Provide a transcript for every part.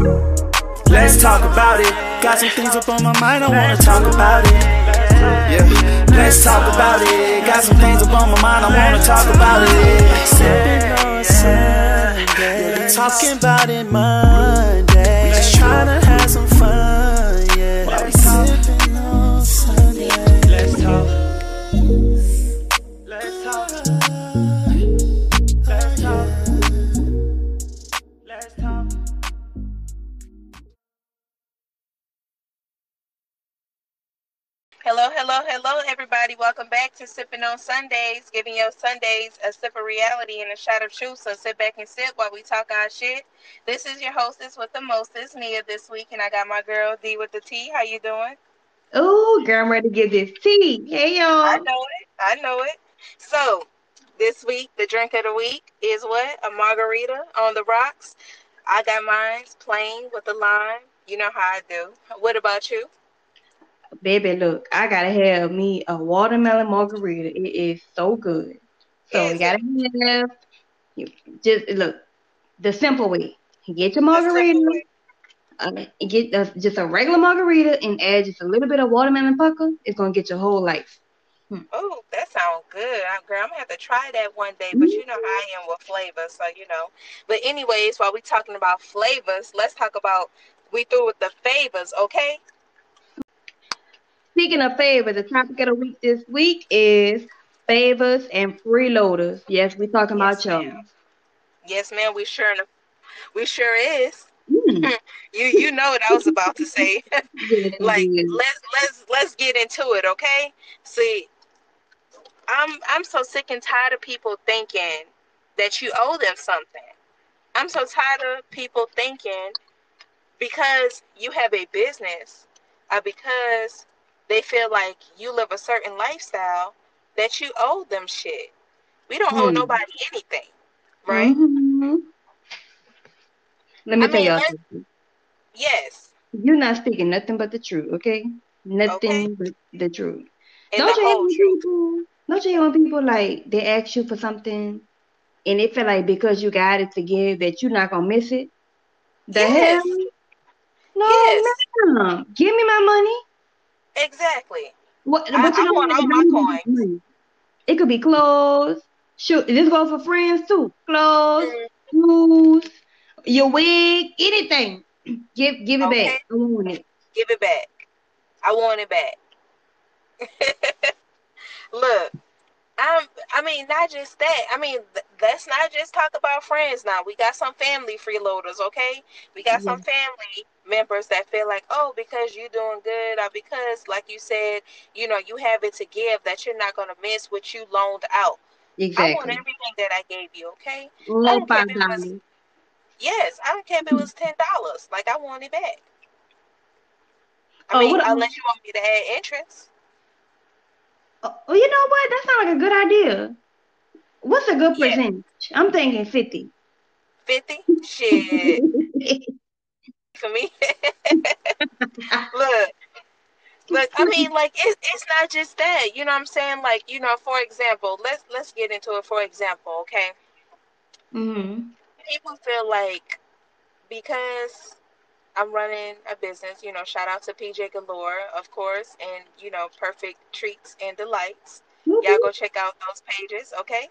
Let's talk about it. Got some things up on my mind, I wanna talk about it. Yeah, let's talk about it. Got some things up on my mind, I wanna talk about it. Sipping on Sunday, talking about it Monday. Everybody. Welcome back to Sipping on Sundays, giving your Sundays a sip of reality and a shot of truth. So sit back and sip while we talk our shit. This is your hostess with the mostest, Nia, this week, and I got my girl D with the T. How you doing? Oh, girl, I'm ready to get this tea. Hey, y'all. I know it. I know it. So this week, the drink of the week is what? A margarita on the rocks. I got mine's plain with the lime. You know how I do. What about you? Baby, look, I gotta have me a watermelon margarita. It is so good. So Is you gotta have you just look the simple way. Get your margarita, uh, get uh, just a regular margarita and add just a little bit of watermelon pucker. It's gonna get your whole life. Oh, that sounds good. I, girl, I'm gonna have to try that one day. But you know how I am with flavors, so you know. But anyways, while we talking about flavors, let's talk about we through with the favors, okay? Speaking of favors, the topic of the week this week is favors and freeloaders. Yes, we're talking Yes, about y'all. Yes, ma'am. We sure, we sure is. Mm. You, you know what I was about to say. Like let's let's let's get into it, okay? See, I'm I'm so sick and tired of people thinking that you owe them something. I'm so tired of people thinking because you have a business or because they feel like you live a certain lifestyle that you owe them shit. We don't owe Hmm. nobody anything, right? Mhm. Let me I tell y'all Yes. You're not speaking nothing but the truth, okay? Nothing but the truth. And don't the you hear truth. people don't you when people like they ask you for something and they feel like because you got it to give that you're not gonna miss it? The Yes. hell? No, Yes. ma'am. Give me my money. Exactly. What I- you I know want all It my coins. It could be clothes. Shoot, this goes for friends too. Clothes, Mm, shoes, your wig, anything. Give give it Okay. back. I want it. Give it back. I want it back. Look, I'm. I mean, not just that. I mean, th- let's not just talk about friends now. We got some family freeloaders, okay? We got some family members that feel like, oh, because you're doing good, or because, like you said, you know, you have it to give, that you're not gonna miss what you loaned out. Exactly. I want everything that I gave you, okay? All don't care five if it was- dollars. Yes, I don't care if it was ten dollars. Like I want it back. I Oh, mean, what- unless you want me to add interest. Oh, oh, you know what? That sounds like a good idea. What's a good Yeah. percentage? I'm thinking 50. 50 shit for me. Look look i mean like it, it's not just that you know what i'm saying? Like you know for example let's let's get into it for example okay? Hmm people feel like because i'm running a business you know shout out to pj galore of course and you know perfect treats and delights. Y'all go check out those pages okay?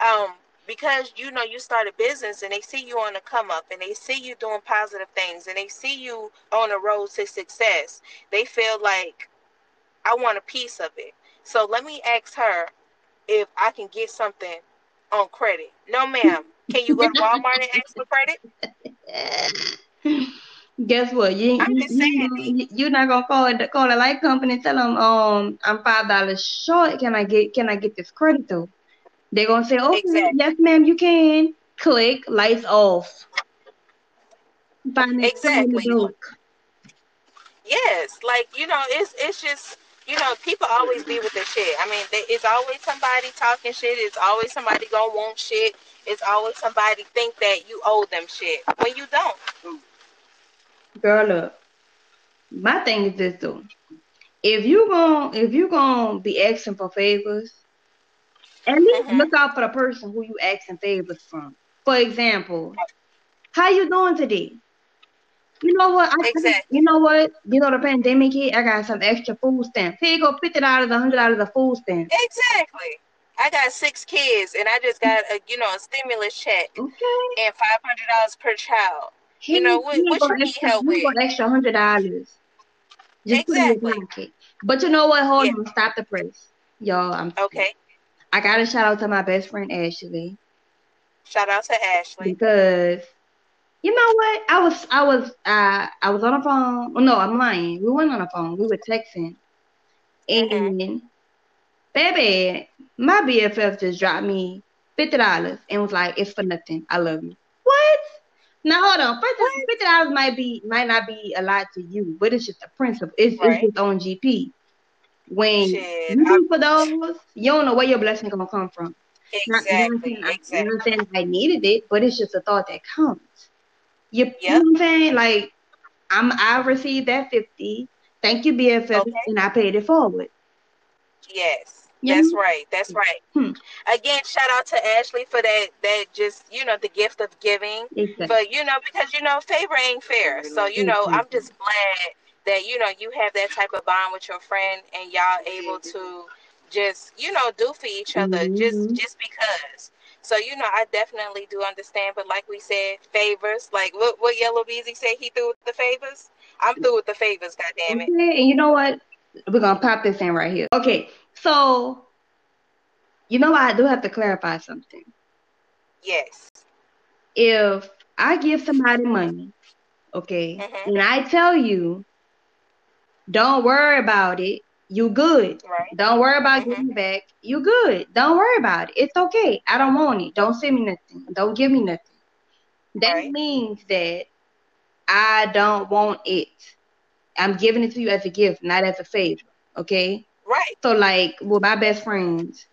Um because you know you start a business and they see you on the come up and they see you doing positive things and they see you on the road to success they feel like i want a piece of it so let me ask her if i can get something on credit no ma'am can you go to walmart and ask for credit Guess what? You, I'm just saying. You, you're not gonna call it call a light company and tell them um I'm five dollars short. Can I get can I get this credit though? They're gonna say oh, okay, Exactly. yes ma'am, you can. Click lights off. Exactly. yes like you know it's it's just you know people always be with their shit i mean they, it's always somebody talking shit it's always somebody gonna want shit it's always somebody think that you owe them shit when you don't Girl, look. My thing is this though. If you gon' if you gonna be asking for favors, at least Mhm. look out for the person who you asking favors from. For example, how you doing today? You know what? I, Exactly. You know what? You know the pandemic hit. I got some extra food stamps. Here you go, fifty dollars, hundred dollars of the food stamps. Exactly. I got six kids, and I just got a you know a stimulus check Okay. and five hundred dollars per child. You know, what- what you need extra, help with? extra hundred dollars. Just put it in Exactly. But you know what? Hold Yeah. on, stop the press, y'all. I'm Okay. I gotta shout out to my best friend Ashley Shout out to Ashley. because you know what? I was I was uh I was on the phone. Well, no, I'm lying. We weren't on the phone. We were texting, and Mm-hmm. baby, my BFF just dropped me fifty dollars and was like, "It's for nothing. I love you." What? Now hold on. First, of all, fifty dollars might be might not be a lot to you, but it's just a principle. It's Right. it's just on GP. When Shit, you I- do for those, you don't know where your blessing gonna come from. Not- you know I'm Exactly. I- You Exactly. know what I'm saying? I needed it, but it's just a thought that comes. You, you know what I'm saying? Like, I'm I received that 50. Thank you, BFF, Okay. and I paid it forward. Yes, Yeah. that's right. That's right. Hmm. Again, shout out to Ashley for that. That just you know the gift of giving. Exactly. But you know because you know favor ain't fair. So you know I'm just glad that you know you have that type of bond with your friend and y'all able to just you know do for each other just Mhm. just because. So you know I definitely do understand. But like we said, favors. Like what what Yella Beezy said he through with the favors. I'm through with the favors. God damn it. Okay, and you know what? We're gonna pop this in right here. Okay, so you know I do have to clarify something. Yes. If I give somebody money, okay, Mhm. and I tell you, don't worry about it, you good. Right. Don't worry about Mhm. getting back. You good. Don't worry about it. It's okay. I don't want it. Don't send me nothing. Don't give me nothing. That Right. means that I don't want it. I'm giving it to you as a gift, not as a favor. Okay. Right. So like with my best friends,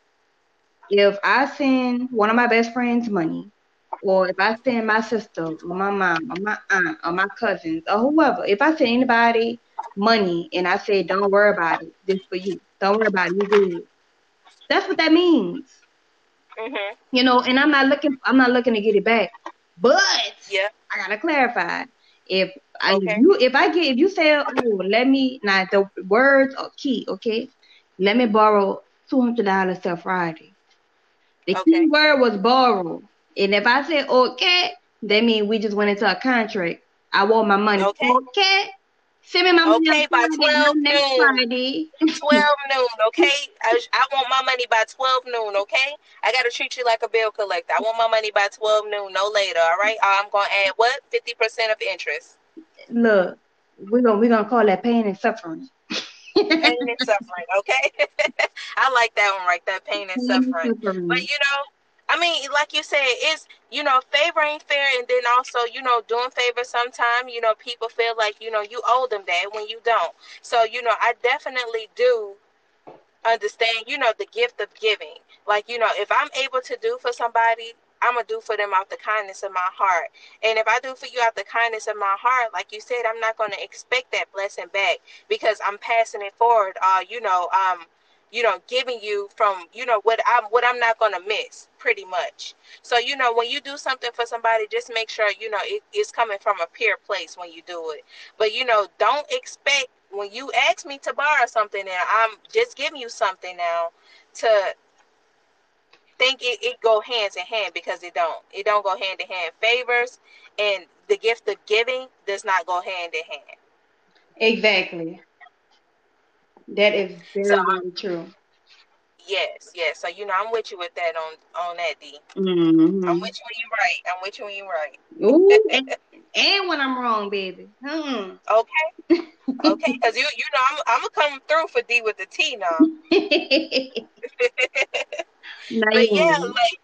if I send one of my best friends money, or if I send my sister, or my mom, or my aunt, or my cousins, or whoever, if I send anybody money and I say, "Don't worry about it, this for you. Don't worry about it, you good." That's what that means, Mhm. you know. And I'm not looking, I'm not looking to get it back, but Yeah. I gotta clarify. If I Okay. you if I get if you say, "Oh, let me," now the words are key, okay? Let me borrow two hundred dollars till Friday. The Okay. key word was borrow. And if I say okay, that means we just went into a contract. I want my money. Okay. Okay. Send me my money Okay, by 12 not next noon. Friday. 12 noon, okay? I, I want my money by 12 noon, okay? I got to treat you like a bill collector. I want my money by 12 noon, no later, all right? I'm going to add what? 50% of interest. Look, we're gonna we're gonna call that pain and suffering. Pain and suffering, okay? I like that one right there, pain and Pain suffering. suffering. But you know, I mean, like you said, it's you know, favor ain't fair, and then also, you know, doing favors sometimes, you know, people feel like you know you owe them that when you don't. So you know, I definitely do understand, you know, the gift of giving. Like you know, if I'm able to do for somebody. I'm gonna do for them out the kindness of my heart, and if I do for you out the kindness of my heart, like you said, I'm not gonna expect that blessing back because I'm passing it forward. Uh, you know, um, you know, giving you from, you know, what I'm what I'm not gonna miss, pretty much. So, you know, when you do something for somebody, just make sure, you know, it, it's coming from a pure place when you do it. But you know, don't expect when you ask me to borrow something and I'm just giving you something now to think it, it go hands in hand because it don't. It don't go hand in hand. Favors and the gift of giving does not go hand in hand. Exactly. That is very, So- very true. Yes, yes. So you know, I'm with you with that on on that D. Mm-hmm. I'm with you when you're right. I'm with you when you're right. Ooh, and, and when I'm wrong, baby. Mm. Okay. Okay, because you you know I'm I'm gonna come through for D with the T now. now, but yeah, like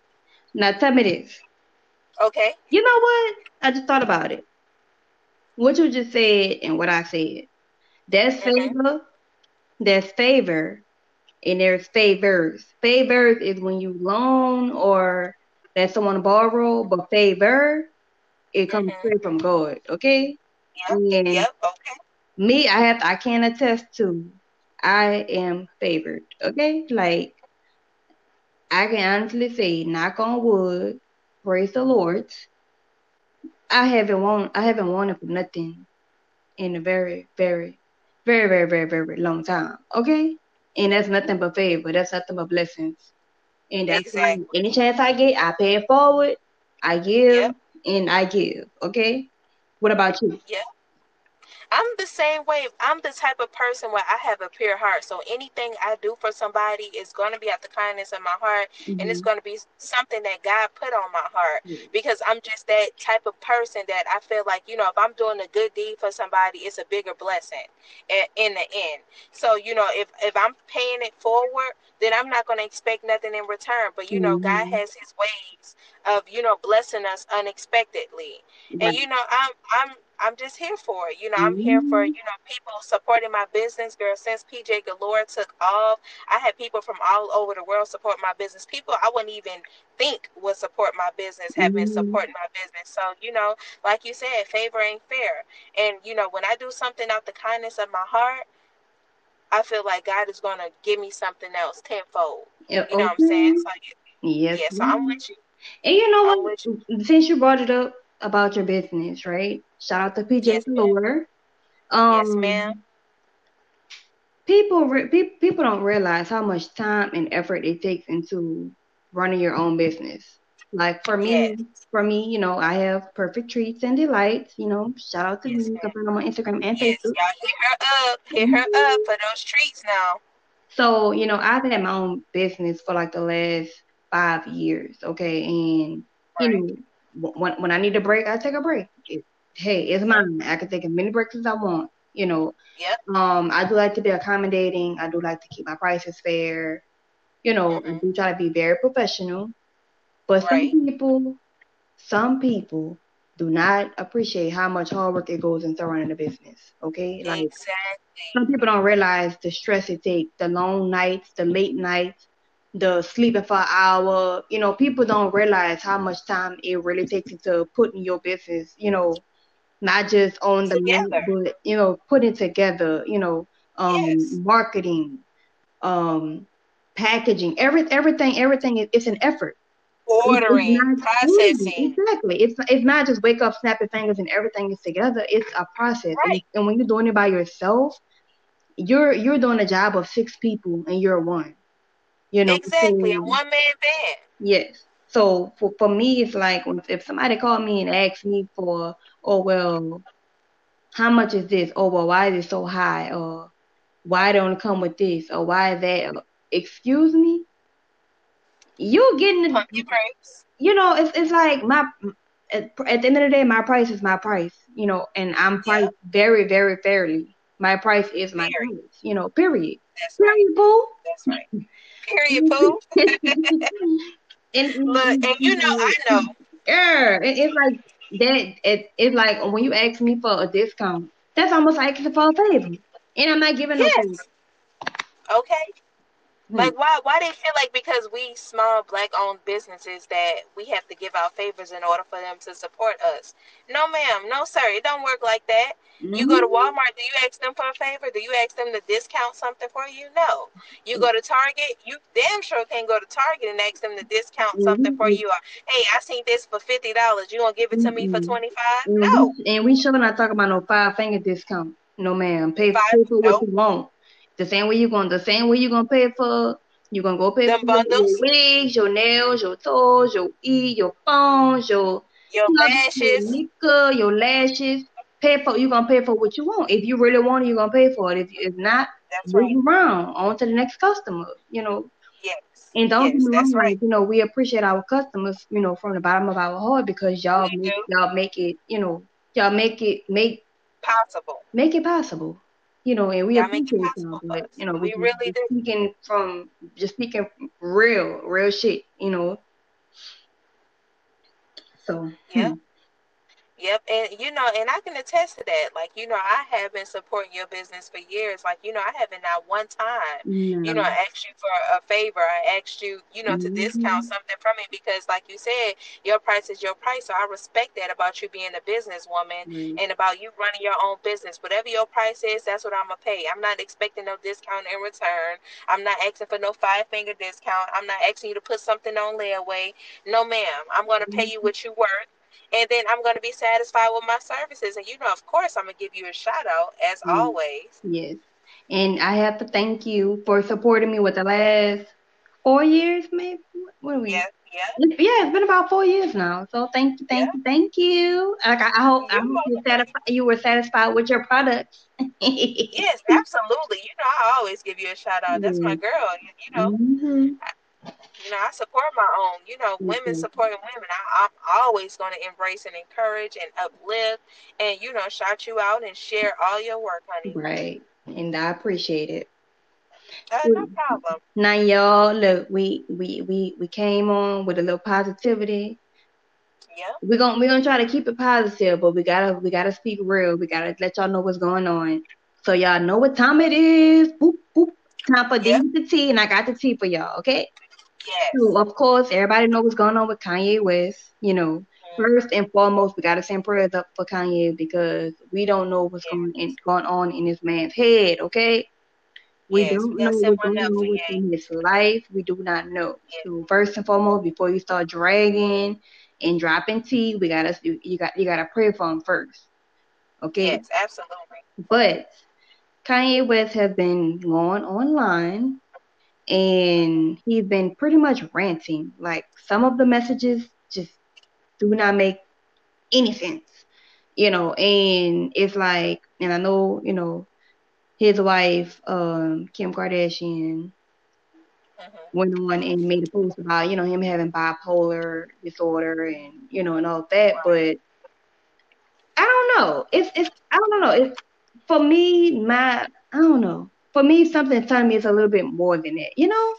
now tell me this. okay, You know what? I just thought about it. What you just said and what I said. That's Mhm. favor. That's favor. And there's favors. Favors is when you loan or let someone borrow, but favor, it comes Mhm. straight from God. Okay? yep, And yep, okay, me, I have I can attest to I am favored. Okay? Like I can honestly say, knock on wood, praise the Lord. I haven't won I haven't wanted for nothing in a very, very, very, very, very, very long time. Okay? And that's nothing but favor. That's nothing but blessings. And that's exactly. any chance I get, I pay it forward, I give, yep. and I give. Okay? What about you? Yeah. I'm the same way. I'm the type of person where I have a pure heart. So anything I do for somebody is going to be out the kindness of my heart, mm-hmm. and it's mm-hmm. going to be something that God put on my heart mm-hmm. because I'm just that type of person that I feel like you know if I'm doing a good deed for somebody, it's a bigger blessing in the end. So you know if if I'm paying it forward, then I'm not going to expect nothing in return. But you know, mm-hmm. God has His ways of you know blessing us unexpectedly, and you know I'm I'm I'm just here for it. You know, I'm here for, mm-hmm. you know, people supporting my business. Girl, since PJ Galore took off, I had people from all over the world support my business. People I wouldn't even think would support my business have been mm-hmm. supporting my business. So, you know, like you said, favor ain't fair. And, you know, when I do something out the kindness of my heart, I feel like God is going to give me something else tenfold. Yeah, you know okay. what I'm saying? So, yes. Yeah, so I'm with you. And you know I'm what? Since you brought it up about your business, right? Shout out to PJ yes. Um, yes, ma'am. People, re- pe- people don't realize how much time and effort it takes into running your own business. Like for me, yes. for me, you know, I have perfect treats and delights. You know, shout out to yes, me. on Instagram and yes, Facebook. Y'all hit her up, hit her up for those treats now. So you know, I've had my own business for like the last five years. Okay, and right. you know, when when I need a break, I take a break hey, it's mine. I can take as many breaks as I want. You know. Yep. Um, I do like to be accommodating. I do like to keep my prices fair. You know, mm-hmm. I do try to be very professional. But right. some people, some people do not appreciate how much hard work it goes into running a business. Okay, like exactly. some people don't realize the stress it takes, the long nights, the late nights, the sleeping for an hour. You know, people don't realize how much time it really takes to put in your business, you know, not just on the together. but you know, putting together, you know, um, yes. marketing, um, packaging, every everything, everything is it's an effort. Ordering, it's processing. Exactly. It's it's not just wake up, snap your fingers, and everything is together. It's a process. Right. And, and when you're doing it by yourself, you're you're doing a job of six people and you're one. You know exactly a one man band. Yes. So for, for me, it's like if somebody called me and asked me for oh well, how much is this? Oh well, why is it so high? Or why don't come with this? Or why is that? Excuse me. You're getting Pump your. You know, it's it's like my at, at, the end of the day, my price is my price. You know, and I'm priced yeah. very very fairly. My price is my price. You know, period. That's period, right. Pooh. That's right. Period, and, Look, and you know, I know. Yeah, it, it's like that it, it's like when you ask me for a discount, that's almost like asking for a favor, and I'm not giving yes. no favor. Okay, Hmm. Like why why they feel like because we small black owned businesses that we have to give out favors in order for them to support us. No ma'am, no sir, it don't work like that. Mm-hmm. You go to mm-hmm. Walmart, do you ask them for a favor? Do you ask them to discount something for you? No. You go to Target, you damn sure can't go to Target and ask them to discount mm-hmm. something for you. Or, hey, I seen this for fifty dollars. You gonna give it to me for mm-hmm. twenty five? Mm-hmm. No. And we sure not talking about no five finger discount. No ma'am. Pay, five, pay for what you want. The same way you going the same way you gonna pay for you're gonna go pay for your wigs, your nails, your toes, your e, your phones, your your lashes, your, your lashes. Pay for you're gonna pay for what you want. If you really want it, you're gonna pay for it. If if not, that's right. you wrong. On to the next customer. You know. Yes. And don't yes, me right. you know, we appreciate our customers, you know, from the bottom of our heart because y'all make, y'all make it, you know, y'all make it make possible. Make it possible you know, and we appreciate them, but you know, we, we really just speaking from just speaking real, real shit, you know. So yeah. Hmm. Yep, and you know, and I can attest to that. Like, you know, I have been supporting your business for years. Like, you know, I haven't not one time, you know, asked you for a favor. I asked you, you know, to mm-hmm. discount something from me because, like you said, your price is your price. So I respect that about you being a businesswoman mm-hmm. and about you running your own business. Whatever your price is, that's what I'm gonna pay. I'm not expecting no discount in return. I'm not asking for no five finger discount. I'm not asking you to put something on layaway. No, ma'am. I'm gonna pay you mm-hmm. what you're worth and then I'm going to be satisfied with my services. And you know, of course, I'm going to give you a shout out as mm. always. Yes. And I have to thank you for supporting me with the last four years, maybe. What are we? Yeah, yeah. Yeah, it's been about four years now. So thank you, thank yeah. you, thank you. Like I, I hope, I hope you satisfied, you were satisfied with your products. yes, absolutely. You know, I always give you a shout out. That's my girl. You, you know, mm-hmm. I, you know, I support my own. You know, mm-hmm. women supporting women. I, I'm always going to embrace and encourage and uplift, and you know, shout you out and share all your work, honey. Right, and I appreciate it. Uh, no problem. Now, y'all, look, we we we we came on with a little positivity. Yeah. We're gonna we're gonna try to keep it positive, but we gotta we gotta speak real. We gotta let y'all know what's going on. So y'all know what time it is. Boop, boop. Time for yep. the tea, and I got the tea for y'all, okay? Yes. So of course, everybody know what's going on with Kanye West. You know, mm-hmm. first and foremost, we gotta send prayers up for Kanye because we don't know what's yes. going in, going on in this man's head, okay? We yes, don't know, we don't know what's in his life. We do not know. So first and foremost, before you start dragging and dropping tea, we gotta you got you gotta pray for him first. Okay. Yes, absolutely. But Kanye West has been going online and he's been pretty much ranting. Like some of the messages just do not make any sense. You know, and it's like and I know, you know, his wife, um, Kim Kardashian, uh-huh. went on and made a post about, you know, him having bipolar disorder and, you know, and all that. But I don't know. It's it's I don't know. It's for me, my I don't know. For me, something telling me is a little bit more than that, you know?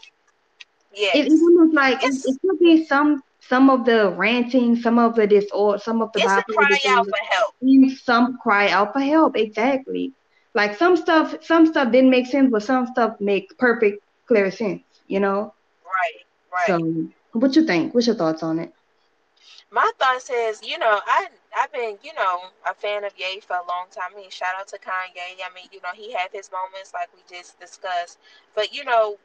It, it's almost like it, it could be some some of the ranting, some of the disorder, some of the it's a cry out for help. Mm, some cry out for help, exactly. Like some stuff, some stuff didn't make sense, but some stuff makes perfect, clear sense. You know. Right. Right. So, what you think? What's your thoughts on it? My thoughts is, you know, I I've been, you know, a fan of Ye for a long time. I mean, shout out to Kanye. I mean, you know, he had his moments like we just discussed. But you know,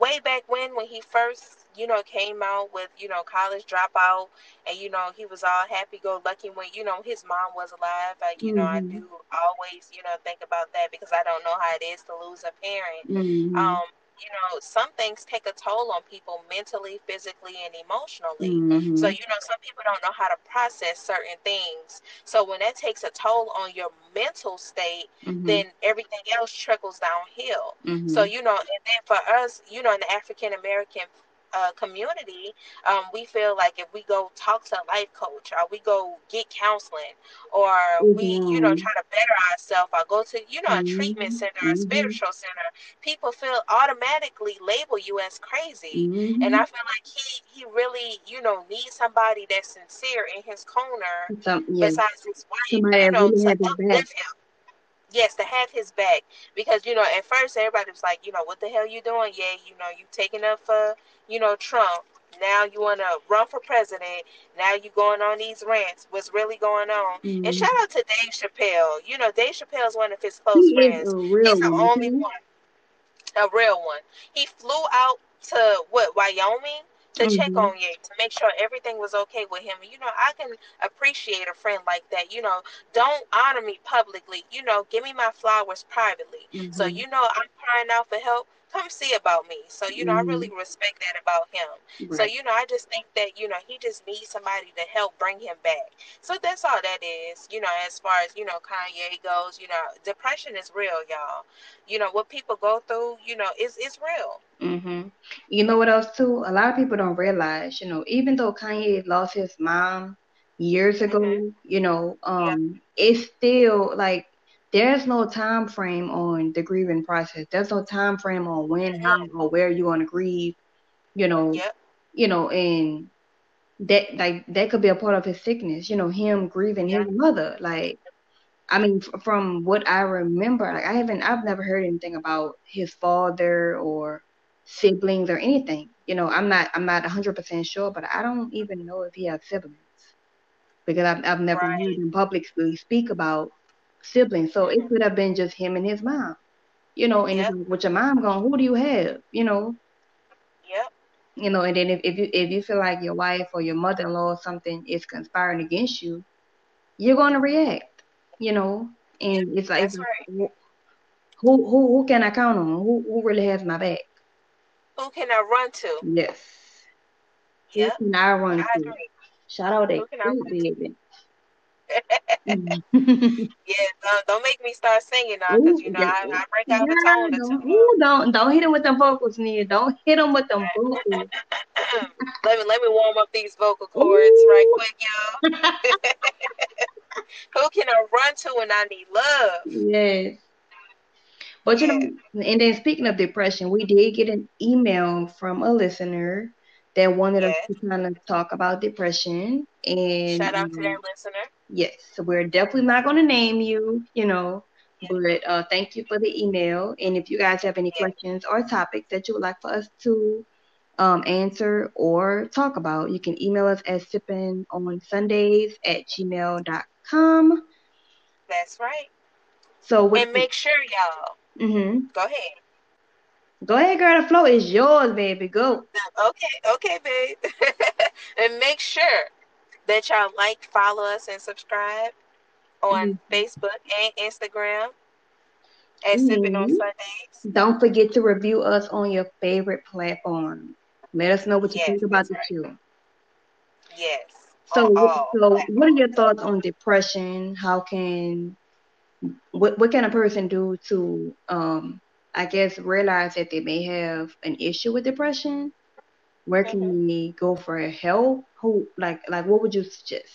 way back when when he first you know came out with you know college dropout and you know he was all happy go lucky when you know his mom was alive like you mm-hmm. know i mm-hmm. do always you know think about that because i don't know how it is to lose a parent mm-hmm. um you know, some things take a toll on people mentally, physically, and emotionally. Mm-hmm. So, you know, some people don't know how to process certain things. So, when that takes a toll on your mental state, mm-hmm. then everything else trickles downhill. Mm-hmm. So, you know, and then for us, you know, in the African American uh, community, um, we feel like if we go talk to a life coach or we go get counseling or mm-hmm. we, you know, mm-hmm. try to better ourselves or go to, you know, a treatment mm-hmm. center or a mm-hmm. spiritual center, people feel automatically label you as crazy. And I feel like he, he really, you know, needs somebody that's sincere in his corner Some, yeah. besides his wife, somebody you know, really to uplift him yes, to have his back. Because, you know, at first everybody was like, you know, what the hell you doing? Yeah, you know, you taking up for, you know, Trump. Now you want to run for president. Now you going on these rants. What's really going on? Mm-hmm. And shout out to Dave Chappelle. You know, Dave Chappelle is one of his close he friends. He's the one. only one, a real one. He flew out to what Wyoming to mm-hmm. check on you to make sure everything was okay with him. You know, I can appreciate a friend like that. You know, don't honor me publicly. You know, give me my flowers privately. Mm-hmm. So, you know, I'm crying out for help come see about me. So, you know, mm-hmm. I really mm-hmm. respect that about him. Right. So, you know, I just think that, you know, he just needs somebody to help bring him back. So that's all that is, you know, as far as, you know, Kanye goes, you know, depression is real, y'all. You know, what people go through, you know, is it's real. Mm-hmm. You know what else too? A lot of people don't realize, you know, even though Kanye lost his mom years ago, mm-hmm. you know, um, yeah. it's still like there's no time frame on the grieving process. There's no time frame on when, how, or where you're gonna grieve. You know, yep. you know, and that like that could be a part of his sickness. You know, him grieving his mother. Like, I mean, f- from what I remember, like I haven't, I've never heard anything about his father or siblings or anything. You know, I'm not, I'm not 100 percent sure, but I don't even know if he has siblings because I've, I've never right. heard him publicly speak about siblings. So it mm-hmm. could have been just him and his mom. You know, and yep. with your mom gone, who do you have? You know. Yep. you know, and then if, if you if you feel like your wife or your mother in law or something is conspiring against you, you're gonna react, you know. And it's like right. who, who who can I count on? Who who really has my back? Who can I run to? Yes. Yep. Who can I run I to? Shout out that Who can I run to? baby. Yeah, don't, don't make me start singing now because Ooh, you know I, I break yeah, out a tone don't, ooh, don't don't hit him with them vocals, Nia. Don't hit him with them vocals. let me let me warm up these vocal cords right quick, y'all. Who can I run to when I need love? Yes. But you know, and then speaking of depression, we did get an email from a listener that wanted us to kind of talk about depression. And Shout out to um, that listener. Yes, so we're definitely not going to name you, you know, but uh, thank you for the email. And if you guys have any questions or topics that you would like for us to um, answer or talk about, you can email us at sipping on Sundays at gmail.com. That's right. So And make sure y'all hmm go ahead. Go ahead, girl. The flow is yours, baby. Go. Okay, okay, babe. and make sure that y'all like, follow us, and subscribe on Mhm. Facebook and Instagram at Sipping on. Sundays. Don't forget to review us on your favorite platform. Let us know what you Yes, think about the right. show. Yes. So, on what- all so what are your thoughts on depression? How can what what can a person do to um I guess realize that they may have an issue with depression? Where can Mm-hmm. they go for help? Who like like what would you suggest?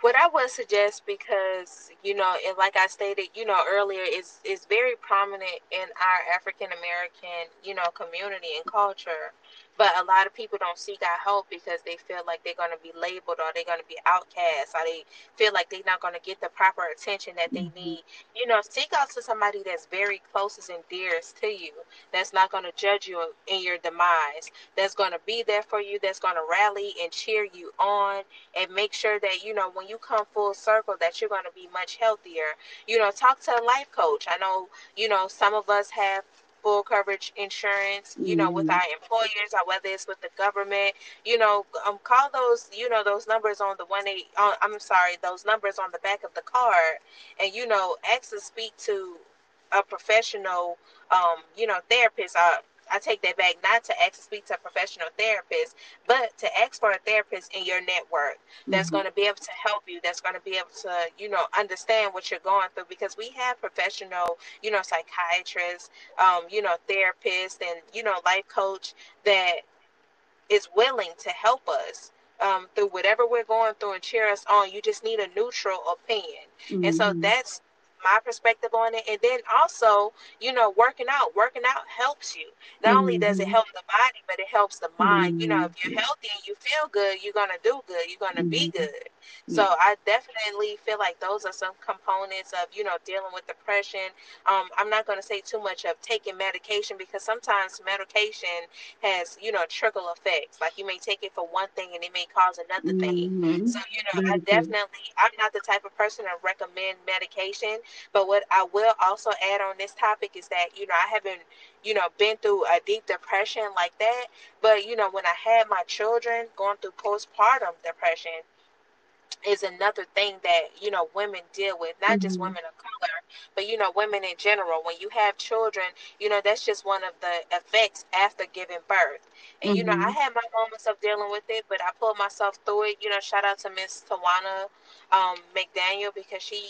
What I would suggest, because you know, and like I stated, you know, earlier, is is very prominent in our African American, you know, community and culture. But a lot of people don't seek out help because they feel like they're going to be labeled or they're going to be outcast or they feel like they're not going to get the proper attention that they Mhm. need. You know, seek out to somebody that's very closest and dearest to you, that's not going to judge you in your demise, that's going to be there for you, that's going to rally and cheer you on and make sure that you know when you come full circle that you're going to be much healthier you know talk to a life coach i know you know some of us have full coverage insurance you know with Mhm. our employers or whether it's with the government you know um, call those you know those numbers on the one eight uh, i'm sorry those numbers on the back of the card and you know ask to speak to a professional um you know therapist uh, I take that back, not to ask to speak to a professional therapist, but to ask for a therapist in your network that's Mhm. going to be able to help you, that's going to be able to, you know, understand what you're going through because we have professional, you know, psychiatrists, um, you know, therapists and, you know, life coach that is willing to help us um, through whatever we're going through and cheer us on. You just need a neutral opinion. And so Mhm. that's my perspective on it. And then also, you know, working out. Working out helps you. Not only does it Mhm. help the body, but it helps the mind. You know, if you're healthy and you feel good, you're gonna do good. You're gonna be Mhm. good. So. I definitely feel like those are some components of, you know, dealing with depression. Um, I'm not gonna say too much of taking medication because sometimes medication has, you know, trickle effects. Like you may take it for one thing and it may cause another thing. Mhm. So, you know, I definitely, I'm not the type of person to recommend medication. But what I will also add on this topic is that, you know, I haven't, you know, been through a deep depression like that. But, you know, when I had my children going through postpartum depression, is another thing that you know women deal with not just Mhm. women of color but you know women in general when you have children you know that's just one of the effects after giving birth and you know i Mhm. had my moments of dealing with it but i pulled myself through it you know shout out to miss tawana um, mcdaniel because she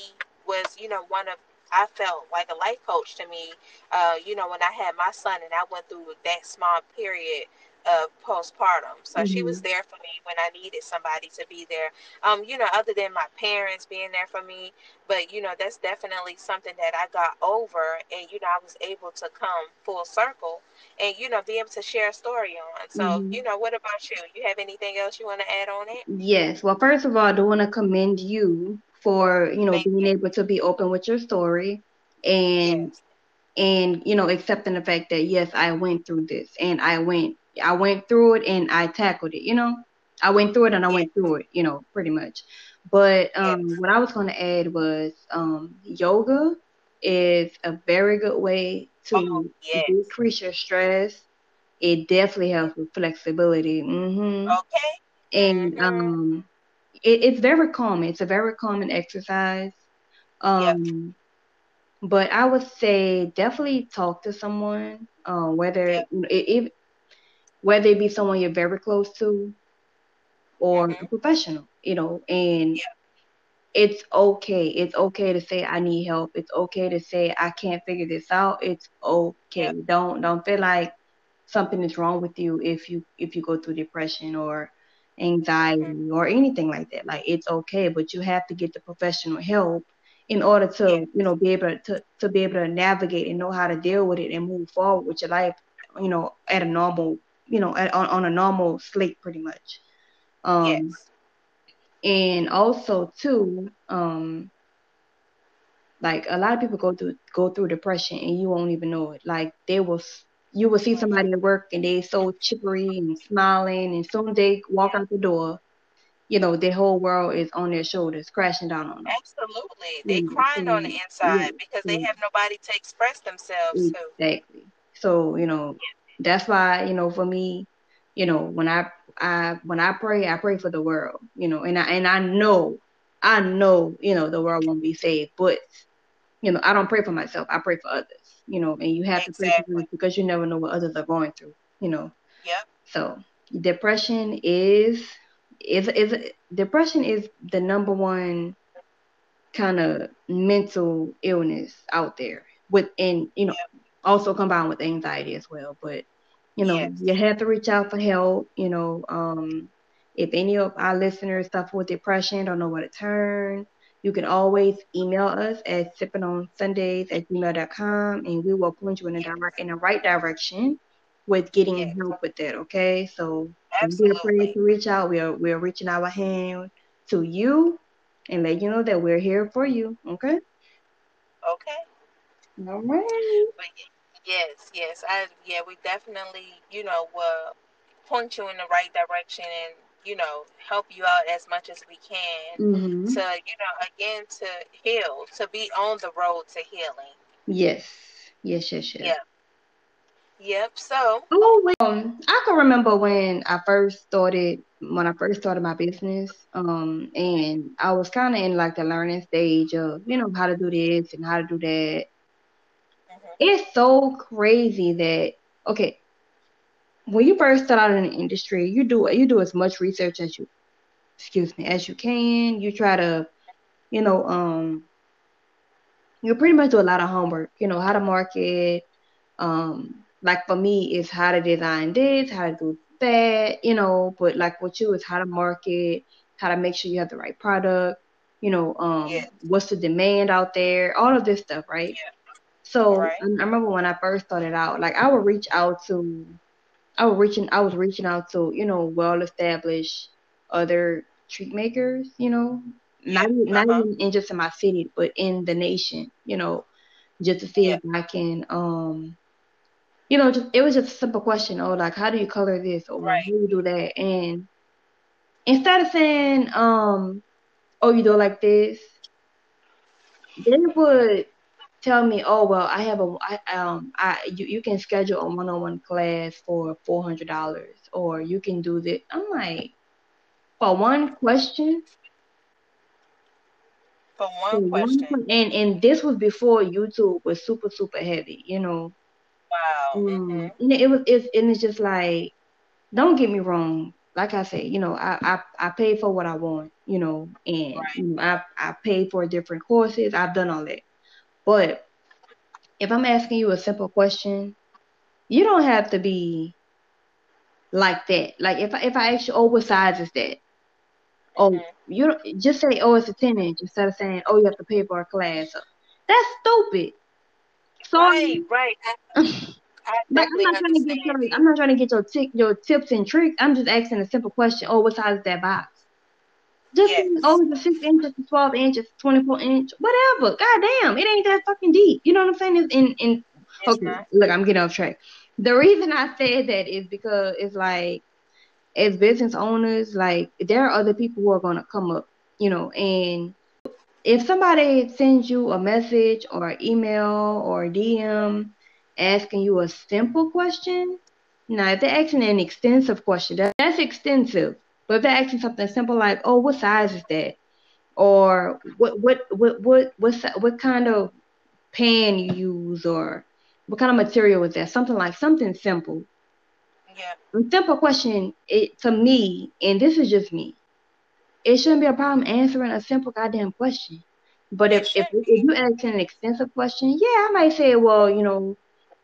was you know one of I felt like a life coach to me, uh, you know, when I had my son and I went through that small period of postpartum. So she was there for me when I needed somebody to be there um, you know, other than my parents being there for me, but you know, that's definitely something that I got over, and you know, I was able to come full circle, and you know, be able to share a story on. So, Mhm. you know, what about you? You have anything else you want to add on it? Yes. Well, first of all, I do want to commend you for, you know, Thank being able to be open with your story and yes, and you know, accepting the fact that yes, I went through this and I went I went through it and I tackled it, you know. I went through it and I yes, went through it, you know, pretty much. But yes, um what I was going to add was um yoga is a very good way oh to yes, decrease your stress it definitely helps with flexibility. Mm-hmm. Okay. And um, it, it's very common. It's a very common exercise. Um, but I would say definitely talk to someone, uh, whether Yep. it, it whether it be someone you're very close to or Mhm. a professional, you know, and Yep. it's okay. It's okay to say I need help. It's okay to say I can't figure this out. It's okay. Yep. Don't don't feel like something is wrong with you if you if you go through depression or anxiety or anything like that. Like it's okay, but you have to get the professional help in order to, you know, be able to to be able to navigate and know how to deal with it and move forward with your life, you know, at a normal, you know, at, on, on a normal slate pretty much. Um yes. and also too, um, like a lot of people go through go through depression and you won't even know it. Like they will, you will see somebody at work and they so chippery and smiling, and soon they walk out the door, you know, their whole world is on their shoulders, crashing down on them. Absolutely. They Mm, crying on the mm, inside yeah, because they mm. have nobody to express themselves to. Exactly. So, you know, that's why, you know, for me, you know, when I I when I pray, I pray for the world, you know, and I and I know, I know, you know, the world won't be saved, but you know, I don't pray for myself. I pray for others, you know, and you have to Exactly. because you never know what others are going through, you know. Yep. So depression is is is depression is the number one kind of mental illness out there within you know also combined with anxiety as well but you know Yes. you have to reach out for help you know um if any of our listeners suffer with depression don't know where to turn you can always email us at sipping on sundays at gmail.com and we will point you in the direct in the right direction with getting Yes. help with that okay so be afraid to reach out. We are we are reaching our hand to you and let you know that we're here for you. Okay. Okay. All right. Yes, yes. I yeah, we definitely, you know, will point you in the right direction and, you know, help you out as much as we can Mm-hmm. to, you know, again to heal, to be on the road to healing. Yes. Yes. Yes. Yes. Yeah. Yep. So Oh. Um, I can remember when I first started when I first started my business. Um, and I was kind of in like the learning stage of you know how to do this and how to do that. mhm, It's so crazy that okay, when you first start out in the industry, you do you do as much research as you excuse me as you can. You try to you know um you pretty much do a lot of homework. You know how to market. Um, like for me, it's how to design this, how to do that. You know, but like with you, is how to market, how to make sure you have the right product. You know, um, Yes. what's the demand out there, all of this stuff, right? Yeah. So Right. I remember when I first started out, like I would reach out to, I was reaching, I was reaching out to, you know, well-established other treat makers, you know, not Uh-huh. even in just in my city, but in the nation, you know, just to see Yeah. if I can, um, you know, just it was just a simple question, oh, like how do you color this or Right. how do you do that, and instead of saying, um, oh, you do like this, they would tell me, oh well, I have a I um I you, you can schedule a one on one class for four hundred dollars or you can do this. I'm like, for one question, For for one one question. que- and and this was before YouTube was super super heavy, you know. Wow. Um, Mhm. you it was it's and it's just like, don't get me wrong. Like I said, you know, I I I pay for what I want, you know, and Right. you know, I I pay for different courses. I've done all that, but if I'm asking you a simple question, you don't have to be like that. Like if I if I ask you, oh, what size is that? Oh, Mhm. you don't just say, oh, it's a ten inch instead of saying, oh, you have to pay for a class. That's stupid. Sorry. Right. Right. I, I Like I'm not trying to get your. I'm not trying to get your tick your tips and tricks. I'm just asking a simple question. Oh, what size is that box? Just Yes. a six inches, a twelve inches, twenty four inch, whatever. God damn, it ain't that fucking deep. You know what I'm saying? It's in in It's okay, not. look, I'm getting off track. The reason I said that is because it's like as business owners, like there are other people who are gonna come up, you know, and if somebody sends you a message or email or DM asking you a simple question, Now, if they're asking an extensive question, that, that's extensive. But if they're asking something simple like, "Oh, what size is that?" or what what what what what what kind of pan you use, or what kind of material is that? Something like something simple. Yeah. A simple question, it to me, and this is just me. It shouldn't be a problem answering a simple goddamn question. But if if, if you ask an extensive question, yeah, I might say, well, you know,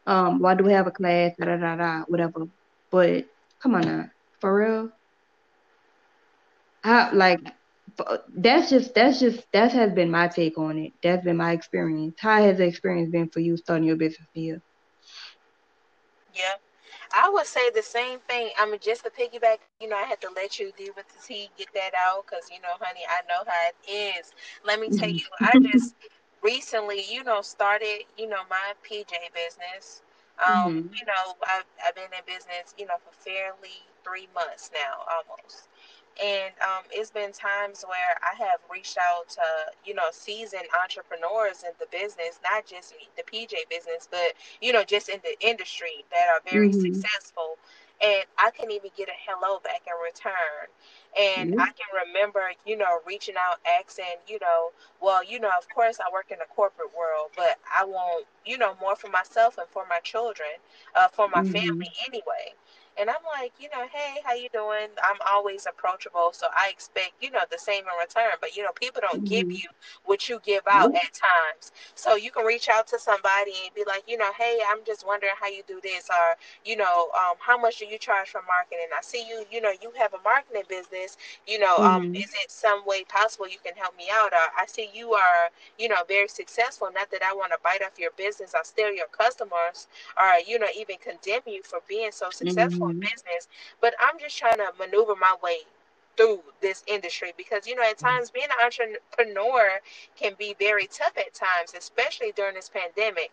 um, why do we have a class? Da da da da, whatever. But come on now, for real. I like that's just that's just that has been my take on it. That's been my experience. How has the experience been for you starting your business here? Yeah. I would say the same thing. I mean, just to piggyback, you know, I had to let you deal with the tea, get that out, because you know, honey, I know how it is. Let me tell you, I just recently, you know, started, you know, my PJ business. Um, mm-hmm. you know, I've, I've been in business, you know, for fairly three months now, almost. And um, it's been times where I have reached out to, you know, seasoned entrepreneurs in the business, not just the PJ business, but, you know, just in the industry that are very mm-hmm. successful. And I can even get a hello back in return. And mm-hmm. I can remember, you know, reaching out, asking, you know, well, you know, of course I work in the corporate world, but I want, you know, more for myself and for my children, uh, for my mm-hmm. family anyway. And I'm like, you know, hey, how you doing? I'm always approachable, so I expect, you know, the same in return. But you know, people don't mm-hmm. give you what you give out mm-hmm. at times. So you can reach out to somebody and be like, you know, hey, I'm just wondering how you do this, or you know, um, how much do you charge for marketing? I see you, you know, you have a marketing business. You know, um, mm-hmm. um, is it some way possible you can help me out? Or I see you are, you know, very successful. Not that I want to bite off your business or steal your customers, or you know, even condemn you for being so successful mm-hmm. business, but I'm just trying to maneuver my way through this industry because you know at times being an entrepreneur can be very tough at times, especially during this pandemic.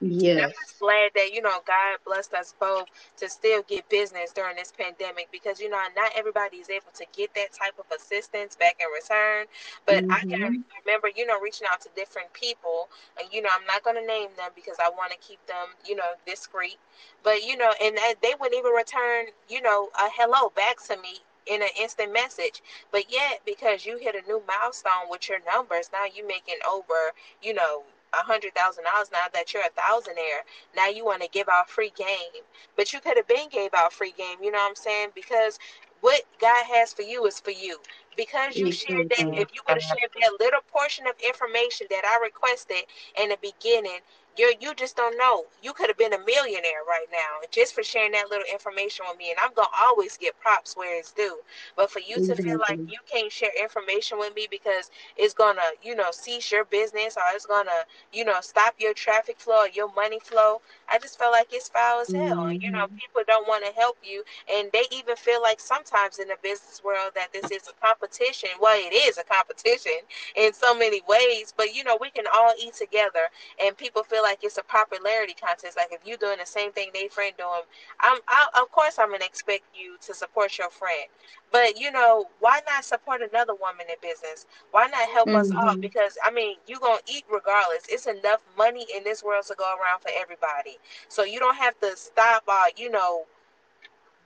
Yes. I'm just glad that, you know, God blessed us both to still get business during this pandemic because, you know, not everybody is able to get that type of assistance back in return. But mm-hmm. I can remember, you know, reaching out to different people. And, you know, I'm not going to name them because I want to keep them, you know, discreet. But, you know, and they wouldn't even return, you know, a hello back to me in an instant message. But yet, because you hit a new milestone with your numbers, now you're making over, you know, a hundred thousand dollars now that you're a thousandaire. Now you want to give out free game, but you could have been gave out free game. You know what I'm saying? Because what God has for you is for you. Because you shared that, if you would have shared that little portion of information that I requested in the beginning, you you just don't know. You could have been a millionaire right now just for sharing that little information with me. And I'm gonna always get props where it's due. But for you to feel like you can't share information with me because it's gonna, you know, cease your business or it's gonna, you know, stop your traffic flow or your money flow, I just feel like it's foul as hell. Mm-hmm. You know, mm-hmm. people don't want to help you, and they even feel like sometimes in the business world that this is a competition. Well, it is a competition in so many ways, but you know, we can all eat together, and people feel like it's a popularity contest. Like if you're doing the same thing they friend doing, I'm I, of course I'm gonna expect you to support your friend. But you know, why not support another woman in business? Why not help mm-hmm. us all? Because I mean, you're gonna eat regardless. It's enough money in this world to go around for everybody. So you don't have to stop uh, you know,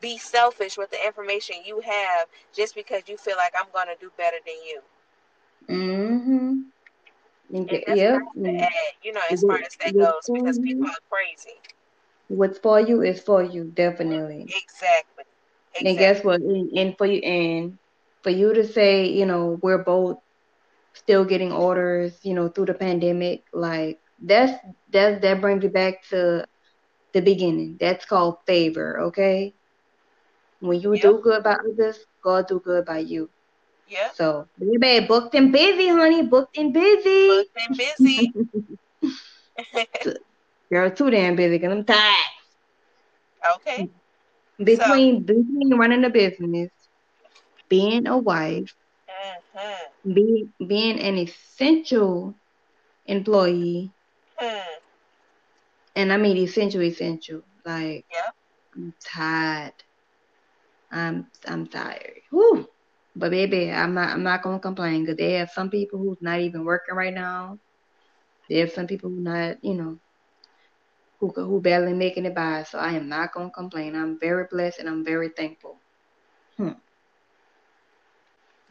be selfish with the information you have just because you feel like I'm gonna do better than you. Mm-hmm. Yep. you know, as far as that goes, because people are crazy. What's for you is for you, definitely. Exactly. exactly. And guess what? And, and for you, and for you to say, you know, we're both still getting orders, you know, through the pandemic, like that's that that brings you back to the beginning. That's called favor, okay? When you yep. do good by others, God do good by you. Yeah. So baby, booked and busy, honey. Booked and busy. Booked and busy. Girl, too damn busy because I'm tired. Okay. Between so. between running a business, being a wife, mm-hmm. being being an essential employee, mm. and I mean essential, essential. Like yeah. I'm tired. I'm I'm tired. Whew. But baby, I'm not I'm not gonna complain because there are some people who's not even working right now. There are some people who not, you know. who who barely making it by. So I am not gonna complain. I'm very blessed and I'm very thankful. Hmm.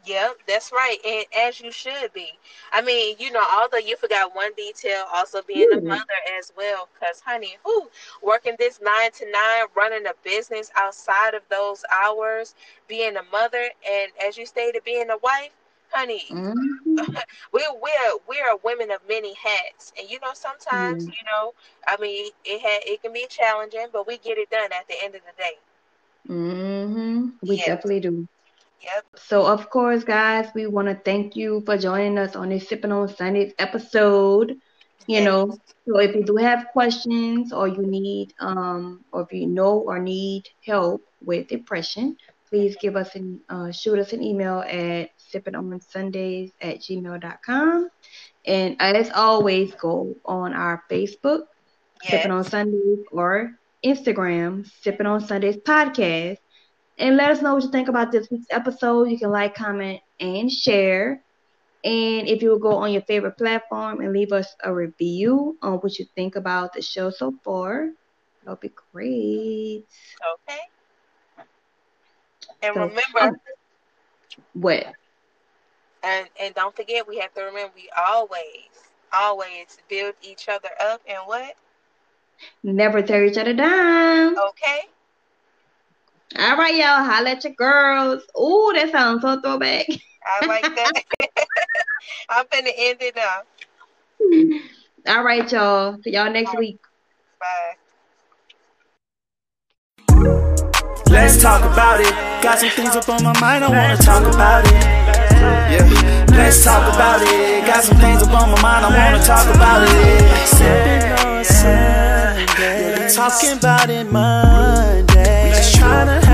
Yep, that's right. And as you should be. I mean, you know, although you forgot one detail, also being a mother as well. Because, honey, who working this nine to nine, running a business outside of those hours, being a mother, and as you stated, being a wife, honey, mm-hmm. we're we're we're women of many hats, and you know sometimes mm-hmm. you know I mean it had it can be challenging, but we get it done at the end of the day. Mm-hmm. We Yes. definitely do. Yep. So, of course, guys, we want to thank you for joining us on this Sippin on Sundaze episode. You Yes. know, so if you do have questions or you need, um, or if you know or need help with depression, please give us an, uh, shoot us an email at sippinonsundaze at gmail.com. And as always, go on our Facebook, Sippin on Sundaze, or Instagram, Sippin on Sundaze podcast, and let us know what you think about this week's episode. You can like, comment, and share. And if you will go on your favorite platform and leave us a review on what you think about the show so far, that'll be great. Okay. And So, remember, um, what? and and don't forget, we have to remember we always, always build each other up. And what? Never tear each other down. Okay. All right, y'all. Holla at your girls. Ooh, that sounds so throwback. I like that. I'm finna end it now. All right, y'all. See y'all next week. Bye. Let's talk about it. Got some things up on my mind, I wanna talk about it. Yeah, let's talk about it. Got some things up on my mind, I wanna talk about it. Sipping on Sunday, talking about it Monday. Just tryna